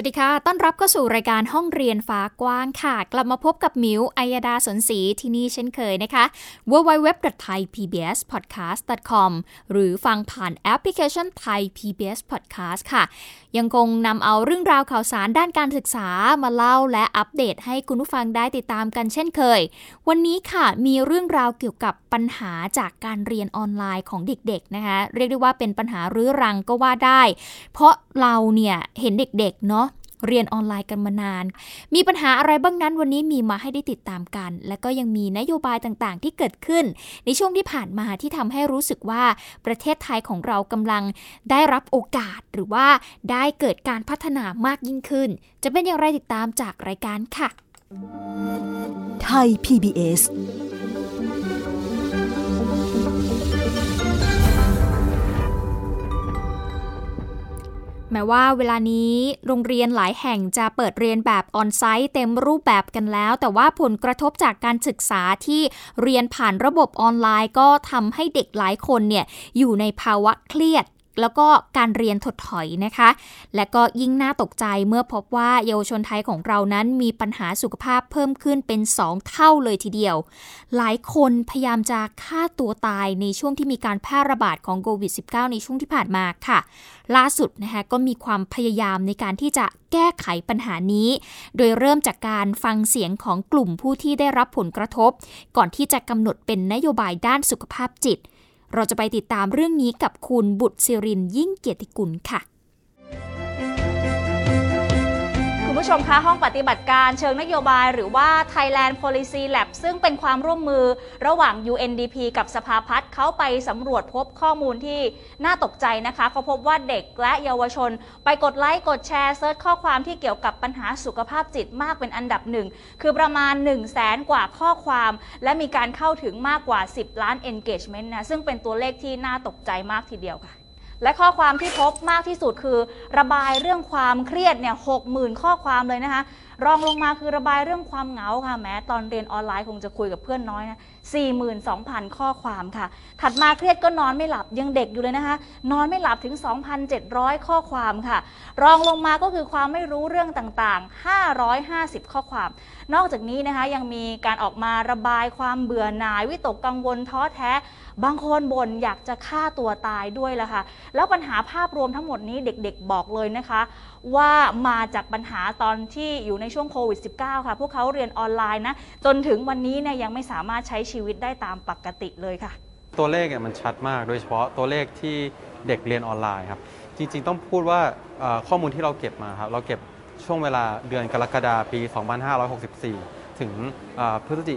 วัสดีค่ะ ต้อนรับเข้าสู่รายการห้องเรียนฟ้ากว้างค่ะ กลับมาพบกับมิวอัยดาสนศรีที่นี่เช่นเคยนะคะ www.thaipbspodcast.com หรือฟังผ่านแอปพลิเคชัน Thai PBS Podcast ค่ะ ยังคงนำเอาเรื่องราวข่าวสารด้านการศึกษามาเล่าและอัปเดตให้คุณผู้ฟังได้ติดตามกันเช่นเคย วันนี้ค่ะมีเรื่องราวเกี่ยวกับปัญหาจากการเรียนออนไลน์ของเด็กๆนะคะ เรียกได้ว่าเป็นปัญหารื้อรังก็ว่าได้ เพราะเราเนี่ยเห็นเด็กๆเนาะ เรียนออนไลน์กันมานาน มีปัญหาอะไรบ้างนั้นวันนี้มีมาให้ได้ติดตามกัน และก็ยังมีนโยบายต่างๆ ที่เกิดขึ้น ในช่วงที่ผ่านมาที่ทำให้รู้สึกว่าประเทศไทยของเรากำลังได้รับโอกาสหรือว่าได้เกิดการพัฒนามากยิ่งขึ้น จะเป็นอย่างไรติดตามจากรายการค่ะ ไทย PBS แม้ว่าเวลานี้โรงเรียนหลายแห่งจะเปิดเรียนแบบออนไซต์เต็มรูปแบบกันแล้ว แต่ว่าผลกระทบจากการศึกษาที่เรียนผ่านระบบออนไลน์ ก็ทำให้เด็กหลายคนเนี่ยอยู่ในภาวะเครียด แล้วก็การเรียนถดถอยนะคะ และก็ยิ่งน่าตกใจเมื่อพบว่าเยาวชนไทยของเรานั้นมีปัญหาสุขภาพเพิ่มขึ้นเป็น 2 เท่าเลยทีเดียว หลายคนพยายามจะฆ่าตัวตายในช่วงที่มีการแพร่ระบาดของโควิด -19 ในช่วงที่ผ่านมาค่ะ ล่าสุดนะคะก็มีความพยายามในการที่จะแก้ไขปัญหานี้ โดยเริ่มจากการฟังเสียงของกลุ่มผู้ที่ได้รับผลกระทบ ก่อนที่จะกำหนดเป็นนโยบายด้านสุขภาพจิต เราจะไปติดตามเรื่องนี้กับคุณบุตรศิรินยิ่งเกียรติกุลค่ะ ผู้ชมคะห้องปฏิบัติการเชิงนโยบายหรือว่า Thailand Policy Lab ซึ่งเป็นความร่วมมือระหว่าง UNDP กับสภาพัฒน์เขาไปสำรวจพบข้อมูลที่น่าตกใจนะคะเขาพบว่าเด็กและเยาวชน ไปกดไลค์กดแชร์เซิร์ชข้อความที่เกี่ยวกับปัญหาสุขภาพจิตมากเป็นอันดับหนึ่ง คือประมาณ 1 0 0 0 0แสนกว่าข้อความ และมีการเข้าถึงมากกว่า 10 ล้าน engagement นะซึ่งเป็นตัวเลขที่น่าตกใจมากทีเดียวค่ะ และข้อความที่พบมากที่สุดคือ ระบายเรื่องความเครียดเนี่ยหกหมื่นข้อความเลยนะคะ รองลงมาคือระบายเรื่องความเหงาค่ะ แม้ตอนเรียนออนไลน์คงจะคุยกับเพื่อนน้อยนะ42,000ข้อความค่ะ ถัดมาเครียดก็นอนไม่หลับยังเด็กอยู่เลยนะคะ นอนไม่หลับถึง 2,700 ข้อความค่ะ รองลงมาก็คือความไม่รู้เรื่องต่างๆ 550 ข้อความ นอกจากนี้นะคะยังมีการออกมาระบายความเบื่อหน่ายวิตกกังวลท้อแท้ บางคนบ่นอยากจะฆ่าตัวตายด้วยละค่ะ แล้วปัญหาภาพรวมทั้งหมดนี้เด็กๆบอกเลยนะคะ ว่ามาจากปัญหาตอนที่อยู่ในช่วงโควิด -19 ค่ะ พวกเขาเรียนออนไลน์นะ จนถึงวันนี้เนี่ยยังไม่สามารถใช้ชีวิตได้ตามปกติเลยค่ะ ตัวเลขเนี่ยมันชัดมาก โดยเฉพาะตัวเลขที่เด็กเรียนออนไลน์ครับ จริงๆต้องพูดว่าข้อมูลที่เราเก็บมาครับเราเก็บ ช่วงเวลาเดือนกรกฎาปี 2564 ถึงพฤศจิ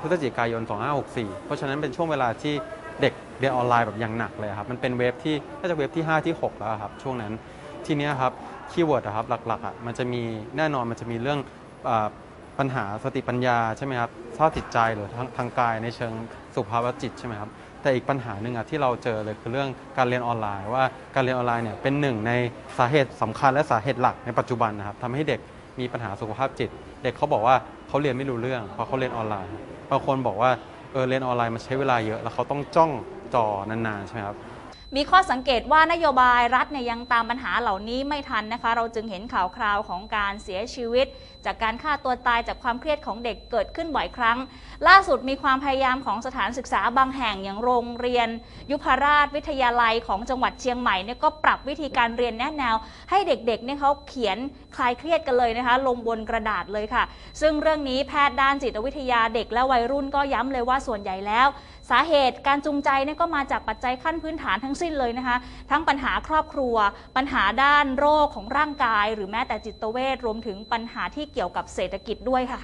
พฤศจิกายน 2564 เพราะฉะนั้นเป็นช่วงเวลาที่เด็กเรียนออนไลน์แบบอย่างหนักเลยครับ มันเป็น wave ที่น่าจะ wave ที่ 5 ที่ 6 แล้วครับ ช่วงนั้น ทีนี้ครับ keyword ครับหลักๆอะมันจะมีแน่นอนมันจะมีเรื่องปัญหาสติปัญญาใช่ไหมครับสภาพจิตใจหรือทางทางกายในเชิงสุขภาวะจิตใช่ไหมครับ แต่อีกปัญหาหนึ่งอะที่เราเจอเลยคือเรื่องการเรียนออนไลน์ ว่าการเรียนออนไลน์เนี่ยเป็นหนึ่งในสาเหตุสำคัญและสาเหตุหลักในปัจจุบันนะครับทำให้เด็กมีปัญหาสุขภาพจิต เด็กเขาบอกว่าเขาเรียนไม่รู้เรื่องเพราะเขาเรียนออนไลน์บางคนบอกว่าเออเรียนออนไลน์มันใช้เวลาเยอะแล้วเขาต้องจ้องจอนานๆใช่ไหมครับ มีข้อสังเกตว่านโยบายรัฐเนี่ยยังตามปัญหาเหล่านี้ไม่ทันนะคะ เราจึงเห็นข่าวคราวของการเสียชีวิต จากการฆ่าตัวตายจากความเครียดของเด็กเกิดขึ้นบ่อยครั้ง ล่าสุดมีความพยายามของสถานศึกษาบางแห่งอย่างโรงเรียน ยุพราชวิทยาลัยของจังหวัดเชียงใหม่เนี่ยก็ปรับวิธีการเรียนแนะแนว ให้เด็กๆเนี่ยเขาเขียนคลายเครียดกันเลยนะคะ ลงบนกระดาษเลยค่ะ ซึ่งเรื่องนี้แพทย์ด้านจิตวิทยาเด็กและวัยรุ่นก็ย้ำเลยว่าส่วนใหญ่แล้ว สาเหตุการจูงใจเนี่ยก็มาจากปัจจัยขั้นพื้นฐานทั้งสิ้นเลยนะคะ ทั้งปัญหาครอบครัว ปัญหาด้านโรคของร่างกาย หรือแม้แต่จิตเวชรวมถึงปัญหาที่เกี่ยวกับเศรษฐกิจด้วยค่ะ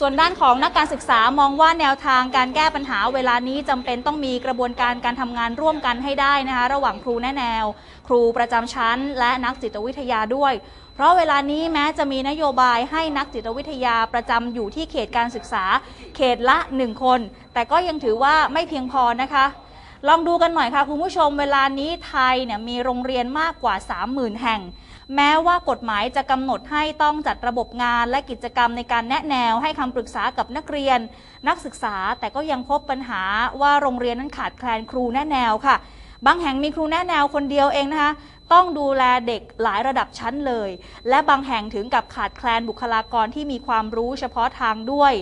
ส่วนด้านของนักการศึกษามองว่าแนวทางการแก้ปัญหาเวลานี้จำเป็นต้องมีกระบวนการการทำงานร่วมกันให้ได้นะคะระหว่างครูแนแนว ครูประจำชั้น และนักจิตวิทยาด้วย เพราะเวลานี้แม้จะมีนโยบายให้นักจิตวิทยาประจำอยู่ที่เขตการศึกษา เขตละหนึ่งคน แต่ก็ยังถือว่าไม่เพียงพอนะคะลองดูกันหน่อยค่ะคุณผู้ชมเวลานี้ไทยเนี่ยมีโรงเรียนมากกว่า 30,000 แห่ง แม้ว่ากฎหมายจะกำหนดให้ต้องจัดระบบงานและกิจกรรมในการแนะแนวให้คำปรึกษากับนักเรียน นักศึกษาแต่ก็ยังพบปัญหาว่าโรงเรียนนั้นขาดแคลนครูแนะแนวค่ะ บางแห่งมีครูแนะแนวคนเดียวเองนะคะ ต้องดูแลเด็กหลายระดับชั้นเลย และบางแห่งถึงกับขาดแคลนบุคลากรที่มีความรู้เฉพาะทางด้วย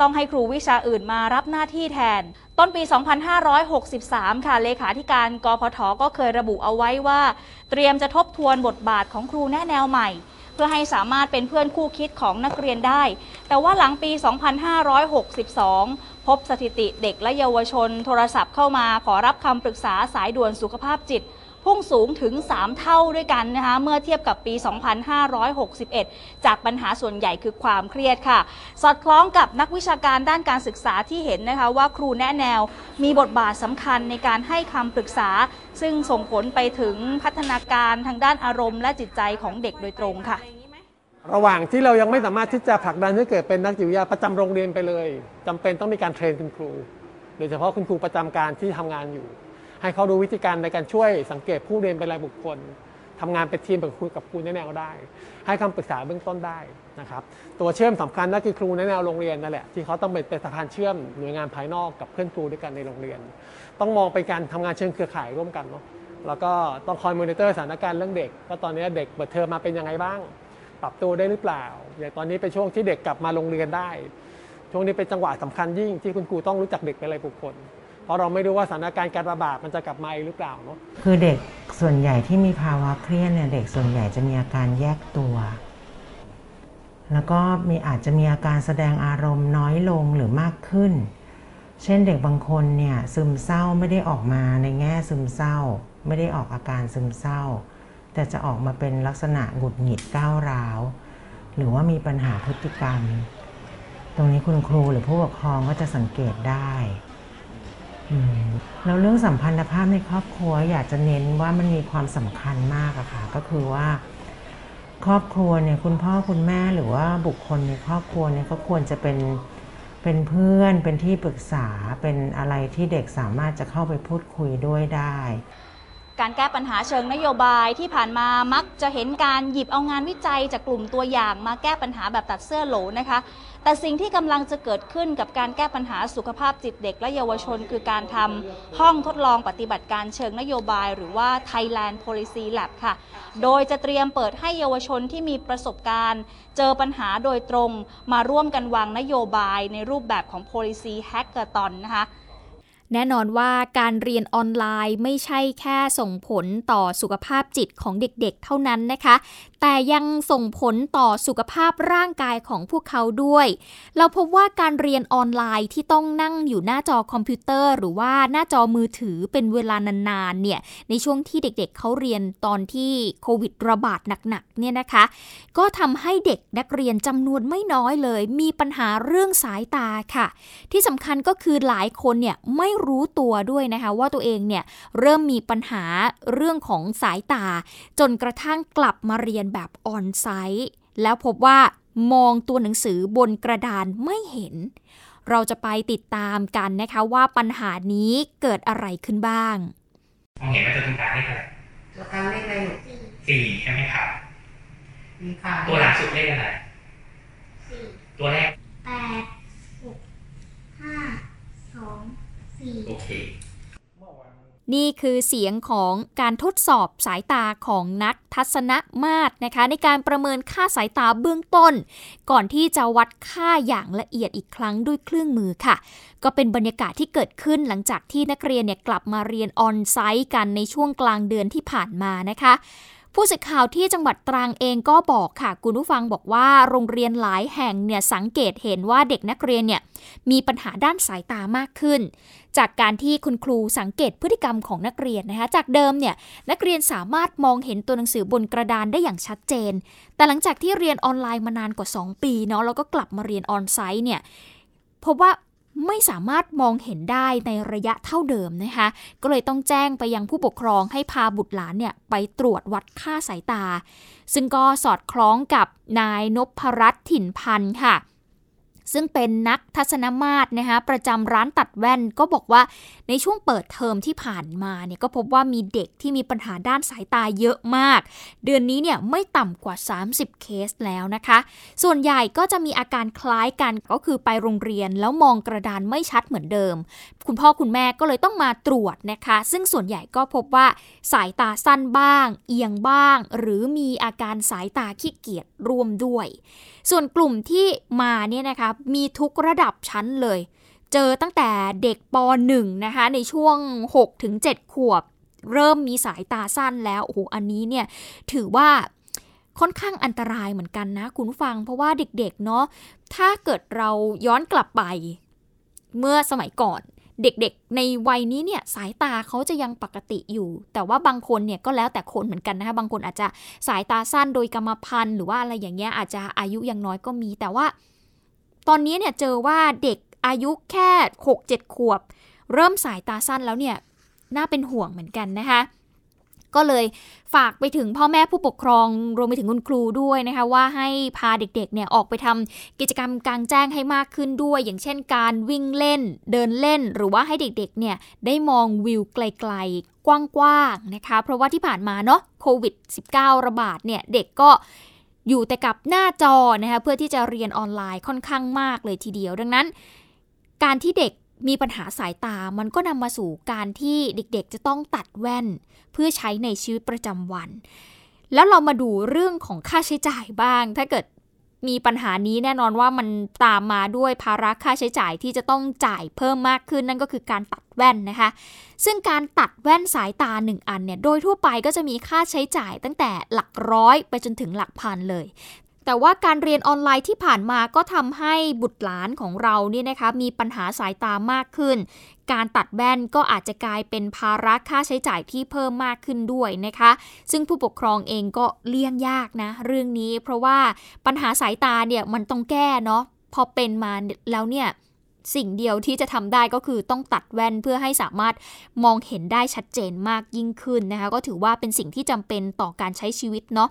ต้องให้ครูวิชาอื่นมารับหน้าที่แทน ต้นปี 2563 ค่ะเลขาธิการกพทก็เคยระบุเอาไว้ว่า เตรียมจะทบทวนบทบาทของครูแนะแนวใหม่เพื่อให้สามารถเป็นเพื่อนคู่คิดของนักเรียนได้ แต่ว่าหลังปี 2562 พบสถิติเด็กและเยาวชน โทรศัพท์เข้ามาขอรับคำปรึกษาสายด่วนสุขภาพจิต พุ่งสูงถึง 3 เท่าด้วยกันนะคะเมื่อเทียบกับปี 2561 จากปัญหาส่วนใหญ่คือความเครียดค่ะ สอดคล้องกับนักวิชาการด้านการศึกษาที่เห็นนะคะว่าครูแนะแนวมีบทบาทสำคัญในการให้คำปรึกษา ซึ่งส่งผลไปถึงพัฒนาการทางด้านอารมณ์และจิตใจของเด็กโดยตรงค่ะ ระหว่างที่เรายังไม่สามารถที่จะผลักดันให้เกิดเป็นนักจิตวิทยาประจำโรงเรียนไปเลยจำเป็นต้องมีการเทรนคุณครู โดยเฉพาะคุณครูประจำการที่ทำงานอยู่ ให้เขาดูวิธีการในการช่วยสังเกตผู้เรียนเป็นรายบุคคลทำงานเป็นทีมกับครูกับครูแนแนวได้ ให้คำปรึกษาเบื้องต้นได้นะครับ ตัวเชื่อมสำคัญนั่นคือครูแนแนวโรงเรียนนั่นแหละที่เขาต้องเป็นเป็นสะพานเชื่อมหน่วยงานภายนอกกับเพื่อนครูด้วยกันในโรงเรียน ต้องมองเป็นการทำงานเชิงเครือข่ายร่วมกันเนาะแล้วก็ต้องคอยมอนิเตอร์สถานการณ์เรื่องเด็กว่าตอนนี้เด็กเปิดเทอมมาเป็นยังไงบ้าง ปรับตัวได้หรือเปล่า อย่างตอนนี้เป็นช่วงที่เด็กกลับมาโรงเรียนได้ ช่วงนี้เป็นจังหวะสำคัญยิ่งที่คุณครูต้องรู้จักเด็กเป็นรายบุคคล เพราะเราไม่รู้ว่าสถานการณ์การระบาดมันจะกลับมาอีกหรือเปล่าเนาะ คือเด็กส่วนใหญ่ที่มีภาวะเครียดเนี่ยเด็กส่วนใหญ่จะมีอาการแยกตัว แล้วก็มีอาจจะมีอาการแสดงอารมณ์น้อยลงหรือมากขึ้น เช่นเด็กบางคนเนี่ยซึมเศร้าไม่ได้ออกมาในแง่ซึมเศร้า ไม่ได้ออกอาการซึมเศร้า แต่จะออกมาเป็นลักษณะหงุดหงิดก้าวร้าว หรือว่ามีปัญหาพฤติกรรม ตรงนี้คุณครูหรือผู้ปกครองก็จะสังเกตได้แล้วเรื่องสัมพันธภาพในครอบครัวอยากจะเน้นว่ามันมีความสำคัญมากอะค่ะ ก็คือว่า ครอบครัวเนี่ยคุณพ่อคุณแม่หรือว่าบุคคลในครอบครัวเนี่ยก็ควรจะเป็นเป็นเพื่อนเป็นที่ปรึกษาเป็นอะไรที่เด็กสามารถจะเข้าไปพูดคุยด้วยได้ การแก้ปัญหาเชิงนโยบายที่ผ่านมามักจะเห็นการหยิบเอางานวิจัยจากกลุ่มตัวอย่างมาแก้ปัญหาแบบตัดเสื้อโหลนะคะ แต่สิ่งที่กำลังจะเกิดขึ้นกับการแก้ปัญหาสุขภาพจิตเด็กและเยาวชน คือการทำห้องทดลองปฏิบัติการเชิงนโยบาย หรือว่า Thailand Policy Lab ค่ะ โดยจะเตรียมเปิดให้เยาวชนที่มีประสบการณ์ เจอปัญหาโดยตรง มาร่วมกันวางนโยบายในรูปแบบของ Policy Hackathon นะคะ แน่นอนว่าการเรียนออนไลน์ไม่ใช่แค่ส่งผลต่อสุขภาพจิตของเด็กๆเท่านั้นนะคะ แต่ยังส่งผลต่อสุขภาพร่างกายของพวกเขาด้วย เราพบว่าการเรียนออนไลน์ที่ต้องนั่งอยู่หน้าจอคอมพิวเตอร์ หรือว่าหน้าจอมือถือเป็นเวลานานๆเนี่ยในช่วงที่เด็กๆเขาเรียนตอนที่โควิดระบาดหนักๆเนี่ยนะคะ ก็ทำให้เด็กนักเรียนจำนวนไม่น้อยเลย มีปัญหาเรื่องสายตาค่ะ ที่สำคัญก็คือหลายคนเนี่ยไม่รู้ตัวด้วยนะคะว่าตัวเองเนี่ยเริ่มมีปัญหาเรื่องของสายตา จนกระทั่งกลับมาเรียนแบบออนไซต์แล้วพบว่ามองตัวหนังสือบนกระดานไม่เห็น เราจะไปติดตามกันนะคะว่าปัญหานี้เกิดอะไรขึ้นบ้างมองเห็นว่าตัวตรงกลางเลขอะไรตัวกลางเลขอะไรลูกสี่ใช่ไหมครับมีค่ะตัวหลังสุดเลขอะไรตัวแรกแปดหกห้าสองสี่โอเค นี่คือเสียงของการทดสอบสายตาของนักทัศนมาตรนะคะ ในการประเมินค่าสายตาเบื้องต้น ก่อนที่จะวัดค่าอย่างละเอียดอีกครั้งด้วยเครื่องมือค่ะ ก็เป็นบรรยากาศที่เกิดขึ้นหลังจากที่นักเรียนเนี่ยกลับมาเรียนออนไซต์กันในช่วงกลางเดือนที่ผ่านมานะคะ ผู้สื่อข่าวที่จังหวัดตรังเองก็บอกค่ะคุณผู้ฟังบอกว่าโรงเรียนหลายแห่งเนี่ยสังเกตเห็นว่าเด็กนักเรียนเนี่ยมีปัญหาด้านสายตามากขึ้น จากการที่คุณครูสังเกตพฤติกรรมของนักเรียนนะคะจากเดิมเนี่ยนักเรียนสามารถมองเห็นตัวหนังสือบนกระดานได้อย่างชัดเจน แต่หลังจากที่เรียนออนไลน์มานานกว่า 2 ปีเนาะแล้วก็กลับมาเรียนออนไซต์เนี่ยพบว่า ไม่สามารถมองเห็นได้ในระยะเท่าเดิมนะคะ ก็เลยต้องแจ้งไปยังผู้ปกครองให้พาบุตรหลานเนี่ยไปตรวจวัดค่าสายตา ซึ่งก็สอดคล้องกับนายนพรัตน์ถิ่นพันธ์ค่ะ ซึ่งเป็นนักทัศนมาตรนะคะประจำร้านตัดแว่นก็บอกว่าในช่วงเปิดเทอมที่ผ่านมาเนี่ยก็พบว่ามีเด็กที่มีปัญหาด้านสายตาเยอะมาก เดือนนี้เนี่ยไม่ต่ำกว่า 30 เคสแล้วนะคะ ส่วนใหญ่ก็จะมีอาการคล้ายกันก็คือไปโรงเรียนแล้วมองกระดานไม่ชัดเหมือนเดิม คุณพ่อคุณแม่ก็เลยต้องมาตรวจนะคะ ซึ่งส่วนใหญ่ก็พบว่าสายตาสั้นบ้าง เอียงบ้าง หรือมีอาการสายตาขี้เกียจร่วมด้วย ส่วนกลุ่มที่มาเนี่ยนะคะมีทุกระดับชั้นเลย เจอตั้งแต่เด็กป .1 นะคะในช่วง 6-7 ขวบ เริ่มมีสายตาสั้นแล้ว โอ้โห อันนี้เนี่ยถือว่าค่อนข้างอันตรายเหมือนกันนะ คุณฟังเพราะว่าเด็กๆเนาะถ้าเกิดเราย้อนกลับไปเมื่อสมัยก่อน เด็กๆ ในวัยนี้เนี่ยสายตาเขาจะยังปกติอยู่ แต่ว่าบางคนเนี่ยก็แล้วแต่คนเหมือนกันนะคะบางคนอาจจะสายตาสั้นโดยกรรมพันธุ์หรือว่าอะไรอย่างเงี้ยอาจจะอายุยังน้อยก็มี แต่ว่า ตอนนี้เนี่ยเจอว่าเด็กอายุแค่ 6-7 ขวบ เริ่มสายตาสั้นแล้วเนี่ยน่าเป็นห่วงเหมือนกันนะคะ ก็เลยฝากไปถึงพ่อแม่ผู้ปกครองรวมไปถึงคุณครูด้วยนะคะว่าให้พาเด็กๆเนี่ยออกไปทำกิจกรรมกลางแจ้งให้มากขึ้นด้วย อย่างเช่นการวิ่งเล่น เดินเล่น หรือว่าให้เด็กๆเนี่ยได้มองวิวไกลๆ กว้างๆนะคะ เพราะว่าที่ผ่านมาเนาะโควิด -19 ระบาดเนี่ยเด็กก็อยู่แต่กับหน้าจอนะคะเพื่อที่จะเรียนออนไลน์ค่อนข้างมากเลยทีเดียว ดังนั้น การที่เด็ก มีปัญหาสายตา มันก็นำมาสู่การที่เด็กๆ จะต้องตัดแว่น เพื่อใช้ในชีวิตประจำวัน แล้วเรามาดูเรื่องของค่าใช้จ่ายบ้าง ถ้าเกิดมีปัญหานี้แน่นอนว่ามันตามมาด้วยภาระค่าใช้จ่ายที่จะต้องจ่ายเพิ่มมากขึ้นนั่นก็คือการตัดแว่นนะคะ ซึ่งการตัดแว่นสายตาหนึ่งอันเนี่ยโดยทั่วไปก็จะมีค่าใช้จ่ายตั้งแต่หลักร้อยไปจนถึงหลักพันเลย แต่ว่าการเรียนออนไลน์ที่ผ่านมาก็ทำให้บุตรหลานของเราเนี่ยนะคะมีปัญหาสายตามากขึ้น การตัดแว่นก็อาจจะกลายเป็นภาระค่าใช้จ่ายที่เพิ่มมากขึ้นด้วยนะคะ ซึ่งผู้ปกครองเองก็เลี่ยงยากนะ เรื่องนี้เพราะว่าปัญหาสายตาเนี่ยมันต้องแก้เนาะพอเป็นมาแล้วเนี่ย สิ่งเดียวที่จะทำได้ก็คือต้องตัดแว่นเพื่อให้สามารถมองเห็นได้ชัดเจนมากยิ่งขึ้นนะคะก็ถือว่าเป็นสิ่งที่จำเป็นต่อการใช้ชีวิตเนาะ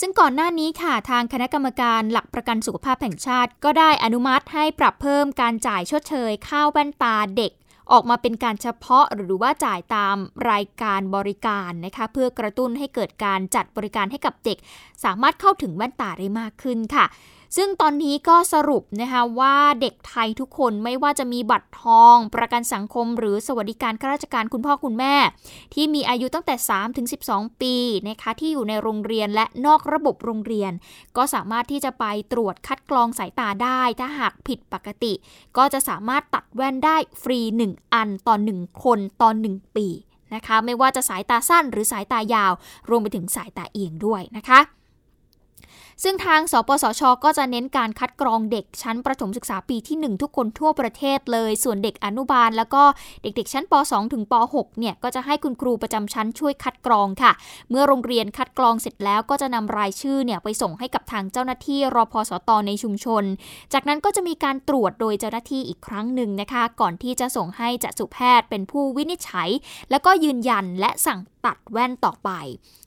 ซึ่งก่อนหน้านี้ค่ะทางคณะกรรมการหลักประกันสุขภาพแห่งชาติ ก็ได้อนุมัติให้ปรับเพิ่มการจ่ายชดเชยค่าแว่นตาเด็กออกมาเป็นการเฉพาะหรือว่าจ่ายตามรายการบริการนะคะเพื่อกระตุ้นให้เกิดการจัดบริการให้กับเด็ก สามารถเข้าถึงแว่นตาได้มากขึ้นค่ะ ซึ่งตอนนี้ก็สรุปนะคะว่าเด็กไทยทุกคนไม่ว่าจะมีบัตรทอง ประกันสังคม หรือสวัสดิการข้าราชการคุณพ่อคุณแม่ ที่มีอายุตั้งแต่ 3 ถึง 12 ปีนะคะที่อยู่ในโรงเรียนและนอกระบบโรงเรียน ก็สามารถที่จะไปตรวจคัดกรองสายตาได้ ถ้าหากผิดปกติ ก็จะสามารถตัดแว่นได้ฟรี 1 อันต่อ 1 คนต่อ 1 ปีนะคะไม่ว่าจะสายตาสั้นหรือสายตายาว รวมไปถึงสายตาเอียงด้วยนะคะ ซึ่งทางสปสช ก็จะเน้นการคัดกรองเด็กชั้นประถมศึกษาปีที่ 1 ทุกคนทั่วประเทศเลย ส่วนเด็กอนุบาล แล้วก็เด็กๆ ชั้นป .2 ถึงป .6 เนี่ยก็จะให้คุณครูประจำชั้นช่วยคัดกรองค่ะ เมื่อโรงเรียนคัดกรองเสร็จแล้วก็จะนำรายชื่อเนี่ยไปส่งให้กับทางเจ้าหน้าที่รอพสตในชุมชน จากนั้นก็จะมีการตรวจโดยเจ้าหน้าที่อีกครั้งหนึ่งนะคะ ก่อนที่จะส่งให้จักษุแพทย์เป็นผู้วินิจฉัย แล้วก็ยืนยันและสั่งตัดแว่นต่อไป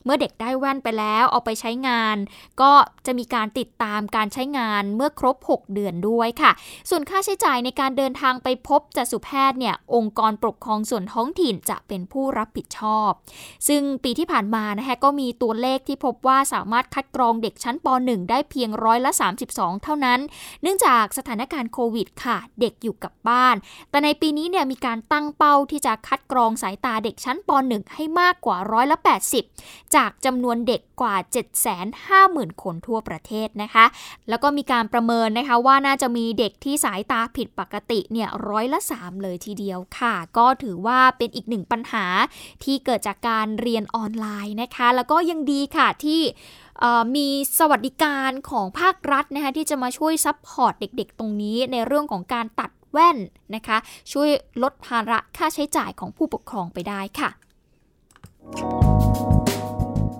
เมื่อเด็กได้แว่นไปแล้วเอาไปใช้งาน ก็จะมีการติดตามการใช้งานเมื่อครบ 6 เดือนด้วยค่ะ ส่วนค่าใช้จ่ายในการเดินทางไปพบจักษุแพทย์เนี่ยองค์กรปกครองส่วนท้องถิ่นจะเป็นผู้รับผิดชอบ ซึ่งปีที่ผ่านมานะคะก็มีตัวเลขที่พบว่าสามารถคัดกรองเด็กชั้นป .1 ได้เพียงร้อยละ 32 เท่านั้น เนื่องจากสถานการณ์โควิดค่ะ เด็กอยู่กับบ้าน แต่ในปีนี้เนี่ยมีการตั้งเป้าที่จะคัดกรองสายตาเด็กชั้นป .1 ให้มากกว่าร้อยละ 80 จากจำนวนเด็กกว่า 750,000 คนทั่วทั่วประเทศนะคะ แล้วก็มีการประเมินนะคะว่าน่าจะมีเด็กที่สายตาผิดปกติเนี่ยร้อยละ 3 เลยทีเดียวค่ะ ก็ถือว่าเป็นอีกหนึ่งปัญหาที่เกิดจากการเรียนออนไลน์นะคะ แล้วก็ยังดีค่ะที่มีสวัสดิการของภาครัฐนะคะที่จะมาช่วย support เด็กๆ ตรงนี้ในเรื่องของการตัดแว่นนะคะ ช่วยลดภาระค่าใช้จ่ายของผู้ปกครองไปได้ค่ะ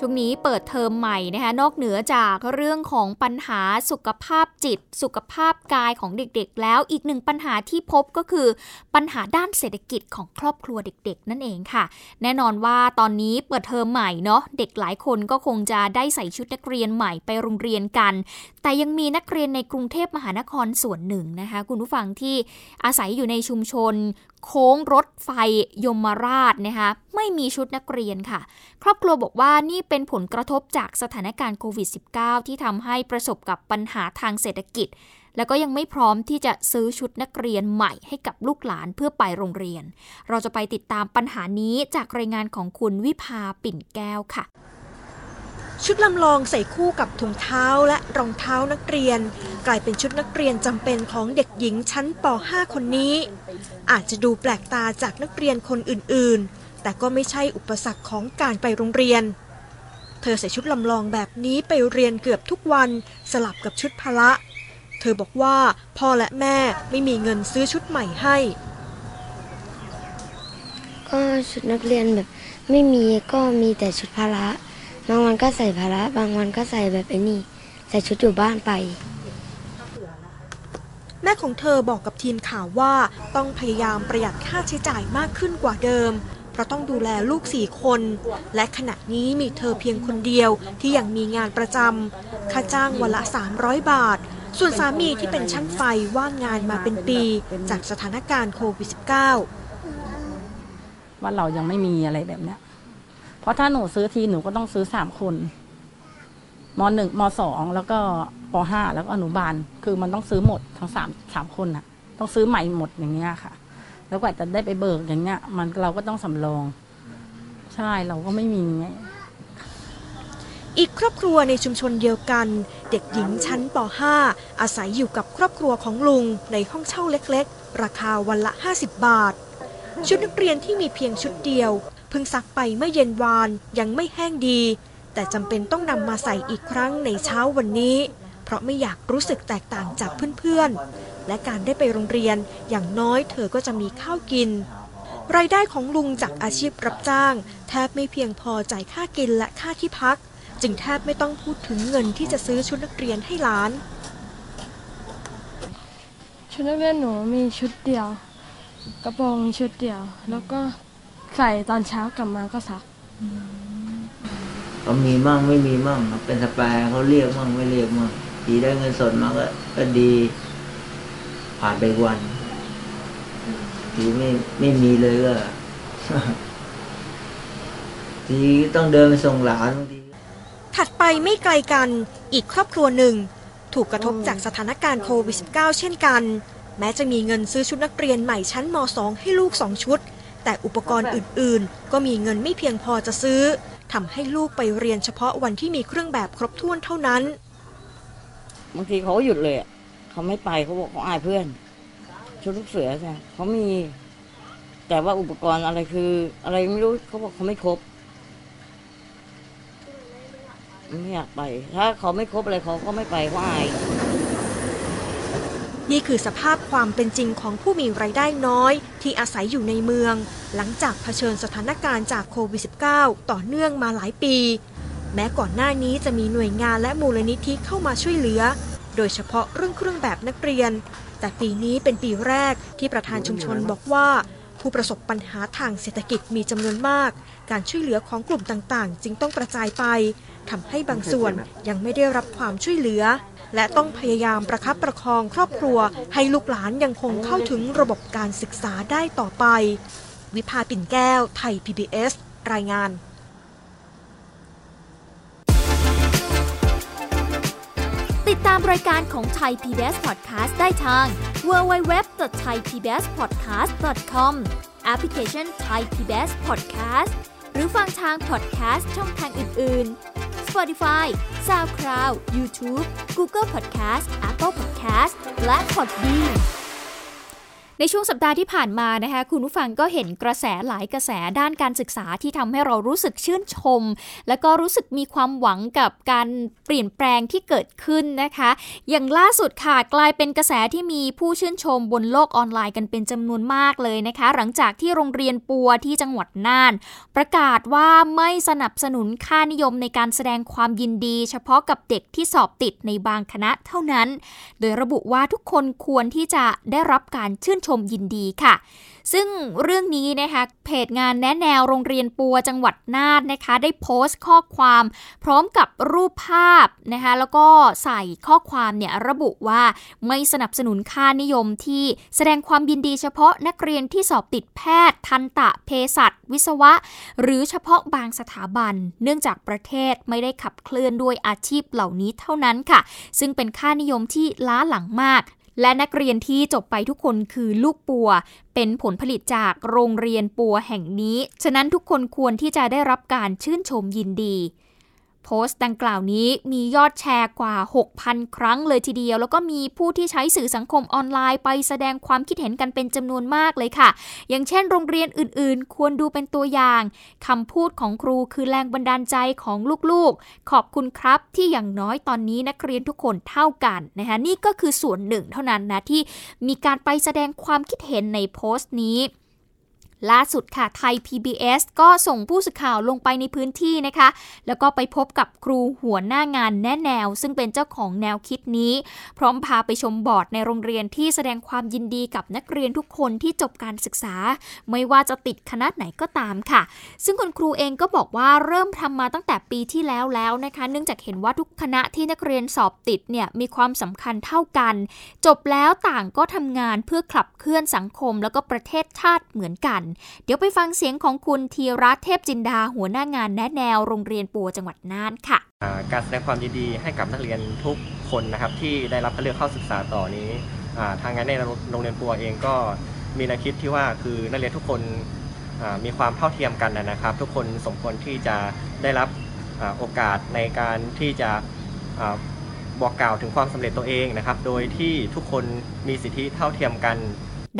ช่วงนี้เปิดเทอมใหม่นะคะนอกเหนือจากเรื่องของปัญหาสุขภาพจิต สุขภาพกายของเด็กๆ แล้วอีกหนึ่งปัญหาที่พบก็คือปัญหาด้านเศรษฐกิจของครอบครัวเด็กๆ นั่นเองค่ะ แน่นอนว่าตอนนี้เปิดเทอมใหม่เนาะเด็กหลายคนก็คงจะได้ใส่ชุดนักเรียนใหม่ไปโรงเรียนกัน แต่ยังมีนักเรียนในกรุงเทพมหานครส่วนหนึ่งนะคะ คุณผู้ฟังที่อาศัยอยู่ในชุมชน โค้งรถไฟยมราชนะคะไม่มีชุดนักเรียนค่ะ ครอบครัวบอกว่านี่เป็นผลกระทบจากสถานการณ์โควิด -19 ที่ทำให้ประสบกับปัญหาทางเศรษฐกิจ แล้วก็ยังไม่พร้อมที่จะซื้อชุดนักเรียนใหม่ให้กับลูกหลานเพื่อไปโรงเรียน เราจะไปติดตามปัญหานี้จากรายงานของคุณวิภาปิ่นแก้วค่ะ ชุดลำลองใส่คู่กับถุงเท้าและรองเท้านักเรียน กลายเป็นชุดนักเรียนจำเป็นของเด็กหญิงชั้นป .5 คนนี้ อาจจะดูแปลกตาจากนักเรียนคนอื่นๆ แต่ก็ไม่ใช่อุปสรรคของการไปโรงเรียน เธอใส่ชุดลำลองแบบนี้ไปเรียนเกือบทุกวันสลับกับชุดพละ เธอบอกว่าพ่อและแม่ไม่มีเงินซื้อชุดใหม่ให้ก็ชุดนักเรียนแบบไม่มีก็มีแต่ชุดพละ บางวันก็ใส่พละบางวันก็ใส่แบบไอ้นี่ ใส่ชุดอยู่บ้านไป แม่ของเธอบอกกับทีมข่าวว่าต้องพยายามประหยัดค่าใช้จ่ายมากขึ้นกว่าเดิม เพราะต้องดูแลลูกสี่คน และขณะนี้มีเธอเพียงคนเดียวที่ยังมีงานประจำค่าจ้างวันละ 300 บาทส่วนสามีที่เป็นช่างไฟว่างงานมาเป็นปี จากสถานการณ์โควิด -19 ว่าเรายังไม่มีอะไรแบบเนี้ยเพ ราะถ้าหนูซื้อทีหนูก็ต้องซื้อสามคนมหนึ่งมสองแล้วก็ปห้าแล้วก็อนุบาล คือมันต้องซื้อหมดทั้งสามสามคนน่ะต้องซื้อใหม่หมดอย่างเงี้ยค่ะ แล้วกว่าจะได้ไปเบิกอย่างเงี้ย มันเราก็ต้องสำรอง ใช่เราก็ไม่มีไงอีกครอบครัวในชุมชนเดียวกัน เด็กหญิงชั้นป .5 อาศัยอยู่กับครอบครัวของลุงในห้องเช่าเล็ก ๆ ราคาวันละ 50 บาท ชุดนักเรียนที่มีเพียงชุดเดียว เพิ่งซักไปเมื่อเย็นวานยังไม่แห้งดี แต่จำเป็นต้องนำมาใส่อีกครั้งในเช้าวันนี้ เพราะไม่อยากรู้สึกแตกต่างจากเพื่อนๆ และการได้ไปโรงเรียนอย่างน้อยเธอก็จะมีข้าวกิน รายได้ของลุงจากอาชีพรับจ้าง แทบไม่เพียงพอจ่ายค่ากินและค่าที่พัก จึงแทบไม่ต้องพูดถึงเงินที่จะซื้อชุดนักเรียนให้หลาน ชุดนักเรียนหนูมีชุดเดียว กระโปรงชุดเดียว แล้วก็ ใส่ตอนเช้ากลับมาก็ซักเขามีมั่งไม่มีมั่งครับเป็นสแปร์เขาเรียกมั่งไม่เรียกมั่งทีได้เงินสดมาก็ก็ดี ผ่านไปวันทีไม่ไม่มีเลยก็ทีต้องเดินไปส่งหลานบางทีถัดไปไม่ไกลกันอีกครอบครัวหนึ่ง ถูกกระทบจากสถานการณ์โควิด -19 เช่นกัน แม้จะมีเงินซื้อชุดนักเรียนใหม่ชั้นม .2 ให้ลูก2ชุด แต่อุปกรณ์อื่นๆ ก็มีเงินไม่เพียงพอจะซื้อทำให้ลูกไปเรียนเฉพาะวันที่มีเครื่องแบบครบถ้วนเท่านั้น บางทีเขาหยุดเลยอะเขาไม่ไปเขาบอกเขาอายเพื่อน ชุดลูกเสือใช่เขามี แต่ว่าอุปกรณ์อะไรคือ อะไรไม่รู้เขาบอกเขาไม่ครบไม่อยากไป ถ้าเขาไม่ครบอะไรเขาก็ไม่ไปเขาอาย นี่คือสภาพความเป็นจริงของผู้มีรายได้น้อย ที่อาศัยอยู่ในเมือง หลังจากเผชิญสถานการณ์จากโควิด -19 ต่อเนื่องมาหลายปี แม้ก่อนหน้านี้จะมีหน่วยงานและมูลนิธิเข้ามาช่วยเหลือ โดยเฉพาะเรื่องเครื่องแบบนักเรียน แต่ปีนี้เป็นปีแรกที่ประธานชุมชนบอกว่า ผู้ประสบปัญหาทางเศรษฐกิจมีจำนวนมาก การช่วยเหลือของกลุ่มต่างๆ จึงต้องกระจายไปทำให้บางส่วนยังไม่ได้รับความช่วยเหลือ และต้องพยายามประคับประคองครอบครัว ให้ลูกหลานยังคงเข้าถึงระบบการศึกษาได้ต่อไป วิภาปิ่นแก้ว ไทย PBS รายงานติดตามรายการของไทย PBS Podcast ได้ทาง www.thaipbspodcast.com แอปพลิเคชัน Thai PBS Podcast หรือฟังทาง podcast ช่องทางอื่น ๆ Spotify SoundCloud YouTube Google Podcast Apple Podcast และ Podbean ในช่วงสัปดาห์ที่ผ่านมานะคะคุณผู้ฟังก็เห็นกระแสหลายกระแสด้านการศึกษาที่ทำให้เรารู้สึกชื่นชม และก็รู้สึกมีความหวังกับการเปลี่ยนแปลงที่เกิดขึ้นนะคะ อย่างล่าสุดค่ะกลายเป็นกระแสที่มีผู้ชื่นชมบนโลกออนไลน์กันเป็นจำนวนมากเลยนะคะ หลังจากที่โรงเรียนปัวที่จังหวัดน่าน ประกาศว่าไม่สนับสนุนค่านิยมในการแสดงความยินดี เฉพาะกับเด็กที่สอบติดในบางคณะเท่านั้น โดยระบุว่าทุกคนควรที่จะได้รับการชื่นชมยินดีค่ะ ซึ่งเรื่องนี้นะคะเพจงานแนะแนวโรงเรียนปัวจังหวัดน่านนะคะ ได้โพสต์ข้อความพร้อมกับรูปภาพนะคะแล้วก็ใส่ข้อความเนี่ยระบุว่าไม่สนับสนุนค่านิยมที่แสดงความยินดีเฉพาะนักเรียนที่สอบติดแพทย์ ทันตะเภสัชวิศวะ หรือเฉพาะบางสถาบัน เนื่องจากประเทศไม่ได้ขับเคลื่อนด้วยอาชีพเหล่านี้เท่านั้นค่ะ ซึ่งเป็นค่านิยมที่ล้าหลังมาก และนักเรียนที่จบไปทุกคนคือลูกปัว เป็นผลผลิตจากโรงเรียนปัวแห่งนี้ ฉะนั้นทุกคนควรที่จะได้รับการชื่นชมยินดี โพสต์ดังกล่าวนี้มียอดแชร์กว่า 6,000 ครั้งเลยทีเดียว แล้วก็มีผู้ที่ใช้สื่อสังคมออนไลน์ไปแสดงความคิดเห็นกันเป็นจำนวนมากเลยค่ะ อย่างเช่นโรงเรียนอื่น ๆ ควรดูเป็นตัวอย่างคำพูดของครูคือแรงบันดาลใจของลูกๆ ขอบคุณครับที่อย่างน้อยตอนนี้นักเรียนทุกคนเท่ากันนะคะนี่ก็คือส่วนหนึ่งเท่านั้นนะที่มีการไปแสดงความคิดเห็นในโพสต์นี้ ล่าสุดค่ะไทย PBS ก็ส่งผู้สื่อข่าวลงไปในพื้นที่นะคะ แล้วก็ไปพบกับครูหัวหน้างานแนะแนว ซึ่งเป็นเจ้าของแนวคิดนี้ พร้อมพาไปชมบอร์ดในโรงเรียนที่แสดงความยินดีกับนักเรียนทุกคนที่จบการศึกษา ไม่ว่าจะติดคณะไหนก็ตามค่ะ ซึ่งคุณครูเองก็บอกว่าเริ่มทำมาตั้งแต่ปีที่แล้วแล้วนะคะ เนื่องจากเห็นว่าทุกคณะที่นักเรียนสอบติดเนี่ยมีความสำคัญเท่ากัน จบแล้วต่างก็ทำงานเพื่อขับเคลื่อนสังคม แล้วก็ประเทศชาติเหมือนกันเดี๋ยวไปฟังเสียงของคุณธีรัตเทพจินดาหัวหน้างานแนะแนวโรงเรียนปัวจังหวัดน่านค่ะ การแสดงความยินดีให้กับนักเรียนทุกคนนะครับที่ได้รับคัดเลือกเข้าศึกษาต่อนี้ทางงานในโรงเรียนปัวเองก็มีแนวคิดที่ว่าคือนักเรียนทุกคนมีความเท่าเทียมกันนะครับ ทุกคนสมควรที่จะได้รับอโอกาสในการที่จะบอกกล่าวถึงความสำเร็จตัวเองนะครับ โดยที่ทุกคนมีสิทธิเท่าเทียมกัน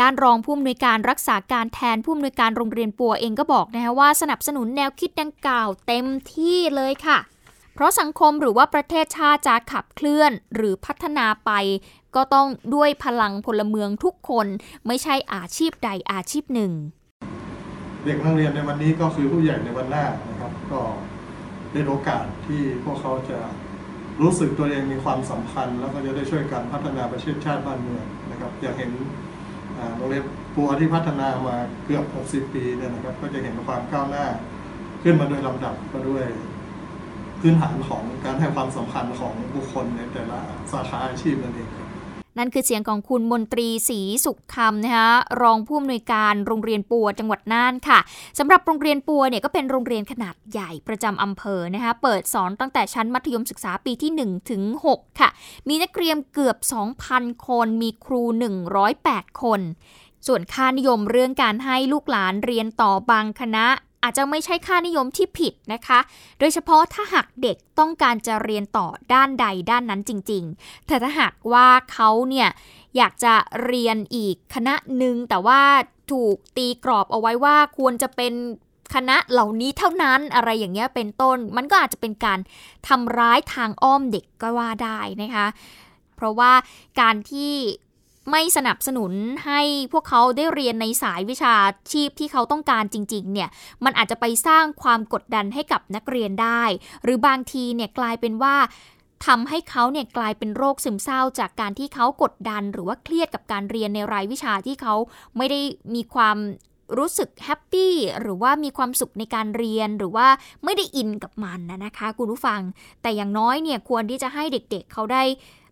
ด้านรองผู้อำนวยการรักษาการแทนผู้อำนวยการโรงเรียนปัวเองก็บอกนะคะว่าสนับสนุนแนวคิดดังกล่าวเต็มที่เลยค่ะ เพราะสังคมหรือว่าประเทศชาติจะขับเคลื่อนหรือพัฒนาไป ก็ต้องด้วยพลังพลเมืองทุกคนไม่ใช่อาชีพใดอาชีพหนึ่ง เด็กนักเรียนในวันนี้ก็คือผู้ใหญ่ในวันแรกนะครับ ก็เป็นโอกาสที่พวกเขาจะรู้สึกตัวเองมีความสำคัญ แล้วก็จะได้ช่วยกันพัฒนาประเทศชาติบ้านเมืองนะครับอยางเห็น โรงเรียนปัวที่พัฒนามาเกือบ 60 ปีเนี่ยนะครับ ก็จะเห็นความก้าวหน้า ขึ้นมาโดยลำดับก็ด้วยพื้นฐานของการให้ความสำคัญของบุคคลในแต่ละสาขาอาชีพนั่นเอง นั่นคือเสียงของคุณมนตรีศรีสุขคำนะคะรองผู้อำนวยการโรงเรียนปัวจังหวัดน่านค่ะสำหรับโรงเรียนปัวเนี่ยก็เป็นโรงเรียนขนาดใหญ่ประจำอำเภอนะคะเปิดสอนตั้งแต่ชั้นมัธยมศึกษาปีที่1ถึง6ค่ะ มีนักเรียนเกือบ 2,000 คน มีครู 108 คน ส่วนค่านิยมเรื่องการให้ลูกหลานเรียนต่อบางคณะ อาจจะไม่ใช่ค่านิยมที่ผิดนะคะ โดยเฉพาะถ้าหากเด็กต้องการจะเรียนต่อด้านใดด้านนั้นจริง ๆ แต่ถ้าหากว่าเขาเนี่ยอยากจะเรียนอีกคณะหนึ่งแต่ว่าถูกตีกรอบเอาไว้ว่าควรจะเป็นคณะเหล่านี้เท่านั้นอะไรอย่างเงี้ยเป็นต้น มันก็อาจจะเป็นการทำร้ายทางอ้อมเด็กก็ว่าได้นะคะ เพราะว่าการที่ ไม่สนับสนุนให้พวกเขาได้เรียนในสายวิชาชีพที่เขาต้องการจริงๆ เนี่ย มันอาจจะไปสร้างความกดดันให้กับนักเรียนได้ หรือบางทีเนี่ยกลายเป็นว่าทำให้เขาเนี่ยกลายเป็นโรคซึมเศร้าจากการที่เขากดดัน หรือว่าเครียดกับการเรียนในรายวิชาที่เขาไม่ได้มีความรู้สึกแฮปปี้หรือว่ามีความสุขในการเรียนหรือว่าไม่ได้อินกับมันนะนะคะ คุณผู้ฟัง แต่อย่างน้อยเนี่ยควรที่จะให้เด็กๆเเขาได้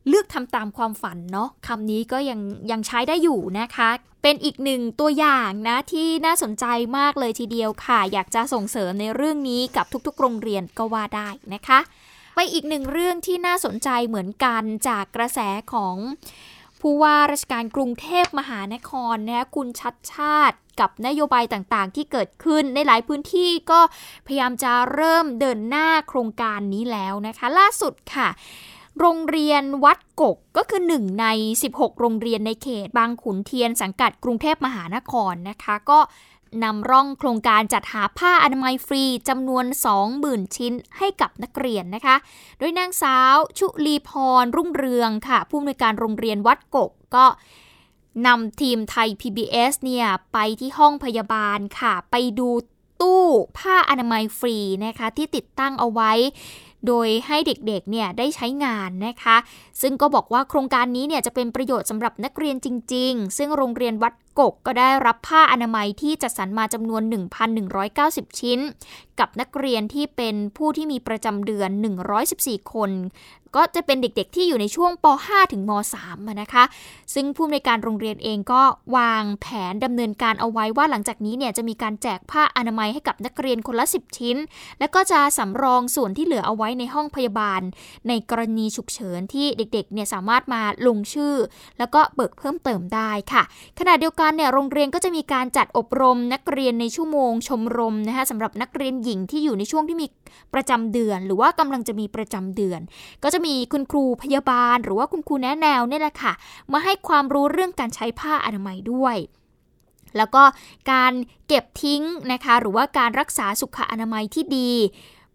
เลือกทำตามความฝันเนาะคำนี้ก็ยังยังใช้ได้อยู่นะคะ เป็นอีกหนึ่งตัวอย่างนะที่น่าสนใจมากเลยทีเดียวค่ะ อยากจะส่งเสริมในเรื่องนี้กับทุกๆ โรงเรียนก็ว่าได้นะคะไปอีกหนึ่งเรื่องที่น่าสนใจเหมือนกันจากกระแสของผู้ว่าราชการกรุงเทพมหานครนะคุณชัดชาติกับนโยบายต่างๆ ที่เกิดขึ้นในหลายพื้นที่ก็พยายามจะเริ่มเดินหน้าโครงการนี้แล้วนะคะ ล่าสุดค่ะ โรงเรียนวัดกกก็คือหนึ่งใน 16 โรงเรียนในเขต บางขุนเทียนสังกัดกรุงเทพมหานครนะคะ ก็นำร่องโครงการจัดหาผ้าอนามัยฟรีจำนวน 20,000 ชิ้นให้กับนักเรียนนะคะ โดยนางสาวชุลีพรรุ่งเรืองค่ะ ผู้อำนวยการโรงเรียนวัดกกก็นำทีมไทย PBS เนี่ยไปที่ห้องพยาบาลค่ะ ไปดูตู้ผ้าอนามัยฟรีนะคะ ที่ติดตั้งเอาไว้ โดยให้เด็กๆเนี่ยได้ใช้งานนะคะ ซึ่งก็บอกว่าโครงการนี้เนี่ยจะเป็นประโยชน์สำหรับนักเรียนจริง ๆ ซึ่งโรงเรียนวัดกกก็ได้รับผ้าอนามัยที่จัดสรรมาจำนวน 1,190 ชิ้น กับนักเรียนที่เป็นผู้ที่มีประจำเดือน 114 คน ก็จะเป็นเด็กๆที่อยู่ในช่วงป .5 ถึงม .3 นะคะ ซึ่งผู้อำนวยการโรงเรียนเองก็วางแผนดำเนินการเอาไว้ว่าหลังจากนี้เนี่ยจะมีการแจกผ้าอนามัยให้กับนักเรียนคนละ 10 ชิ้น และก็จะสำรองส่วนที่เหลือเอาไว้ในห้องพยาบาล ในกรณีฉุกเฉินที่เด็กๆเนี่ยสามารถมาลงชื่อ แล้วก็เบิกเพิ่มเติมได้ค่ะ ขณะเดียวกันเนี่ยโรงเรียนก็จะมีการจัดอบรมนักเรียนในชั่วโมงชมรมนะคะสำหรับนักเรียนหญิงที่อยู่ในช่วงที่มีประจำเดือน หรือว่ากำลังจะมีประจำเดือน ก็จะมีคุณครูพยาบาล หรือว่าคุณครูแนะแนวเนี่ยแหละค่ะ มาให้ความรู้เรื่องการใช้ผ้าอนามัยด้วยแล้วก็การเก็บทิ้งนะคะ หรือว่าการรักษาสุขอนามัยที่ดี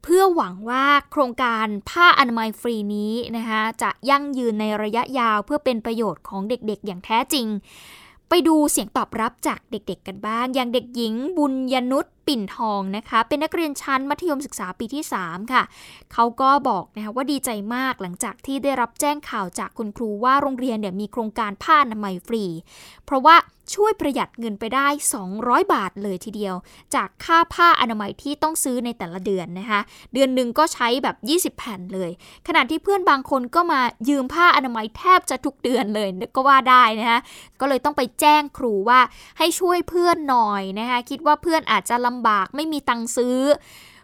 เพื่อหวังว่าโครงการผ้าอนามัยฟรีนี้นะคะจะยั่งยืนในระยะยาวเพื่อเป็นประโยชน์ของเด็กๆ อย่างแท้จริง ไปดูเสียงตอบรับจากเด็กๆกันบ้าง อย่างเด็กหญิงบุญยนุษปิ่นทองนะคะ เป็นนักเรียนชั้นมัธยมศึกษาปีที่ 3 ค่ะ เขาก็บอกนะคะว่าดีใจมากหลังจากที่ได้รับแจ้งข่าวจากคุณครูว่าโรงเรียนเนี่ยมีโครงการผ้าอนามัยฟรี เพราะว่า ช่วยประหยัดเงินไปได้ 200 บาทเลยทีเดียว จากค่าผ้าอนามัยที่ต้องซื้อในแต่ละเดือนนะคะ เดือนหนึ่งก็ใช้แบบ 20 แผ่นเลย ขณะที่เพื่อนบางคนก็มายืมผ้าอนามัยแทบจะทุกเดือนเลยก็ว่าได้นะคะก็เลยต้องไปแจ้งครูว่าให้ช่วยเพื่อนหน่อยนะคะคิดว่าเพื่อนอาจจะลำบากไม่มีตังค์ซื้อ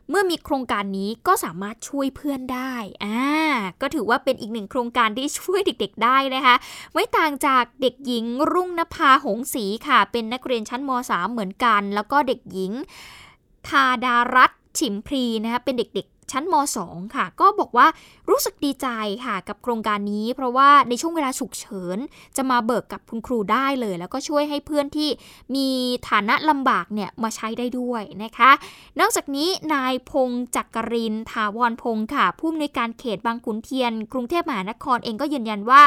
เมื่อมีโครงการนี้ก็สามารถช่วยเพื่อนได้อ่าก็ถือว่าเป็นอีกหนึ่งโครงการที่ช่วยเด็กๆ ได้นะคะ ไม่ต่างจากเด็กหญิงรุ่งนภาหงศรีค่ะ เป็นนักเรียนชั้นม .3 เหมือนกัน แล้วก็เด็กหญิงทาดารัตฉิมพรีนะคะเป็นเด็กๆ ชั้นม .2 ค่ะ ก็บอกว่ารู้สึกดีใจค่ะกับโครงการนี้ เพราะว่าในช่วงเวลาฉุกเฉิน จะมาเบิกกับคุณครูได้เลย แล้วก็ช่วยให้เพื่อนที่มีฐานะลำบากเนี่ยมาใช้ได้ด้วยนะคะ นอกจากนี้นายพงศ์จักรินถาวรพงศ์ค่ะผู้อำนวยการเขตบางขุนเทียน กรุงเทพมหานครเองก็ยืนยันว่า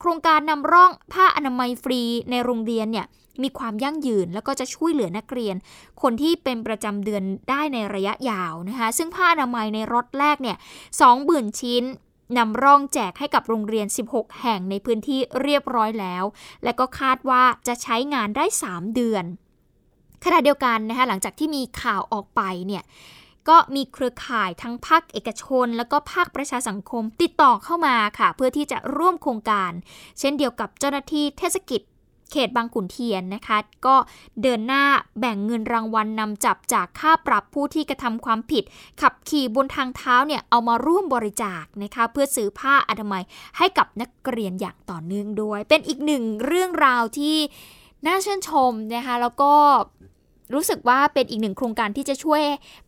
โครงการนำร่องผ้าอนามัยฟรีในโรงเรียนเนี่ย มีความยั่งยืน แล้วก็จะช่วยเหลือนักเรียน คนที่เป็นประจำเดือนได้ในระยะยาวนะคะ ซึ่งผ้าอนามัยในรถแรกเนี่ยสองหมื่นชิ้นนำร่องแจกให้กับโรงเรียน 16 แห่งในพื้นที่เรียบร้อยแล้ว และก็คาดว่าจะใช้งานได้ 3 เดือน ขณะเดียวกันนะคะหลังจากที่มีข่าวออกไปเนี่ยก็มีเครือข่ายทั้งภาคเอกชน แล้วก็ภาคประชาสังคมติดต่อเข้ามาค่ะ เพื่อที่จะร่วมโครงการ เช่นเดียวกับเจ้าหน้าที่เทศกิจ เขตบางขุนเทียนนะคะ ก็เดินหน้าแบ่งเงินรางวัลนนำจับจากค่าปรับผู้ที่กระทำความผิด ขับขี่บนทางเท้าเนี่ยเอามาร่วมบริจาคนะคะเพื่อซื้อผ้าอนามัยให้กับนักเรียนอย่างต่อเนื่องด้วย เป็นอีกหนึ่งเรื่องราวที่น่าชื่นชมนะคะแล้วก็รู้สึกว่าเป็นอีกหนึ่งโครงการที่จะช่วย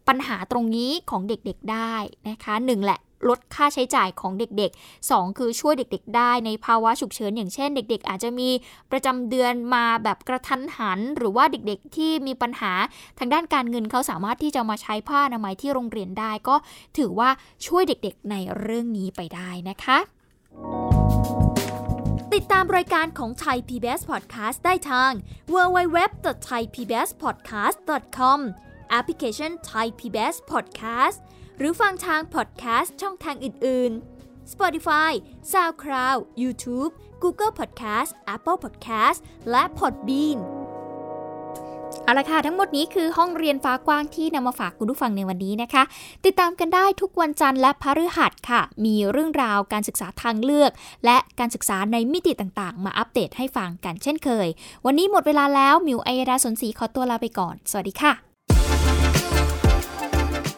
ปัญหาตรงนี้ของเด็กๆได้นะคะหนึ่งแหละ ลดค่าใช้จ่ายของเด็กๆ 2 คือช่วยเด็กๆ ได้ในภาวะฉุกเฉินอย่างเช่น เด็ก ๆ อาจจะมีประจำเดือนมาแบบกระทันหัน หรือว่าเด็กๆ ที่มีปัญหาทางด้านการเงินเขาสามารถที่จะมาใช้ผ้าอนามัยที่โรงเรียนได้ ก็ถือว่าช่วยเด็กๆ ในเรื่องนี้ไปได้นะคะติดตามรายการของไทย PBS Podcast ได้ทาง www.thaipbspodcast.com แอปพลิเคชัน Thai PBS Podcast รือฟังทางพอดแคสต์ช่องทางอื่น ๆ Spotify, SoundCloud, YouTube, Google Podcast, Apple Podcast และ Podbean เอาละค่ะ ทั้งหมดนี้คือห้องเรียนฟ้ากว้างที่นำมาฝากคุณผู้ฟังในวันนี้นะคะ ติดตามกันได้ทุกวันจันทร์และพฤหัสค่ะ มีเรื่องราวการศึกษาทางเลือก และการศึกษาในมิติต่างๆ มาอัปเดตให้ฟังกันเช่นเคย วันนี้หมดเวลาแล้วมิวอัยดาสนศรีขอตัวลาไปก่อน สวัสดีค่ะ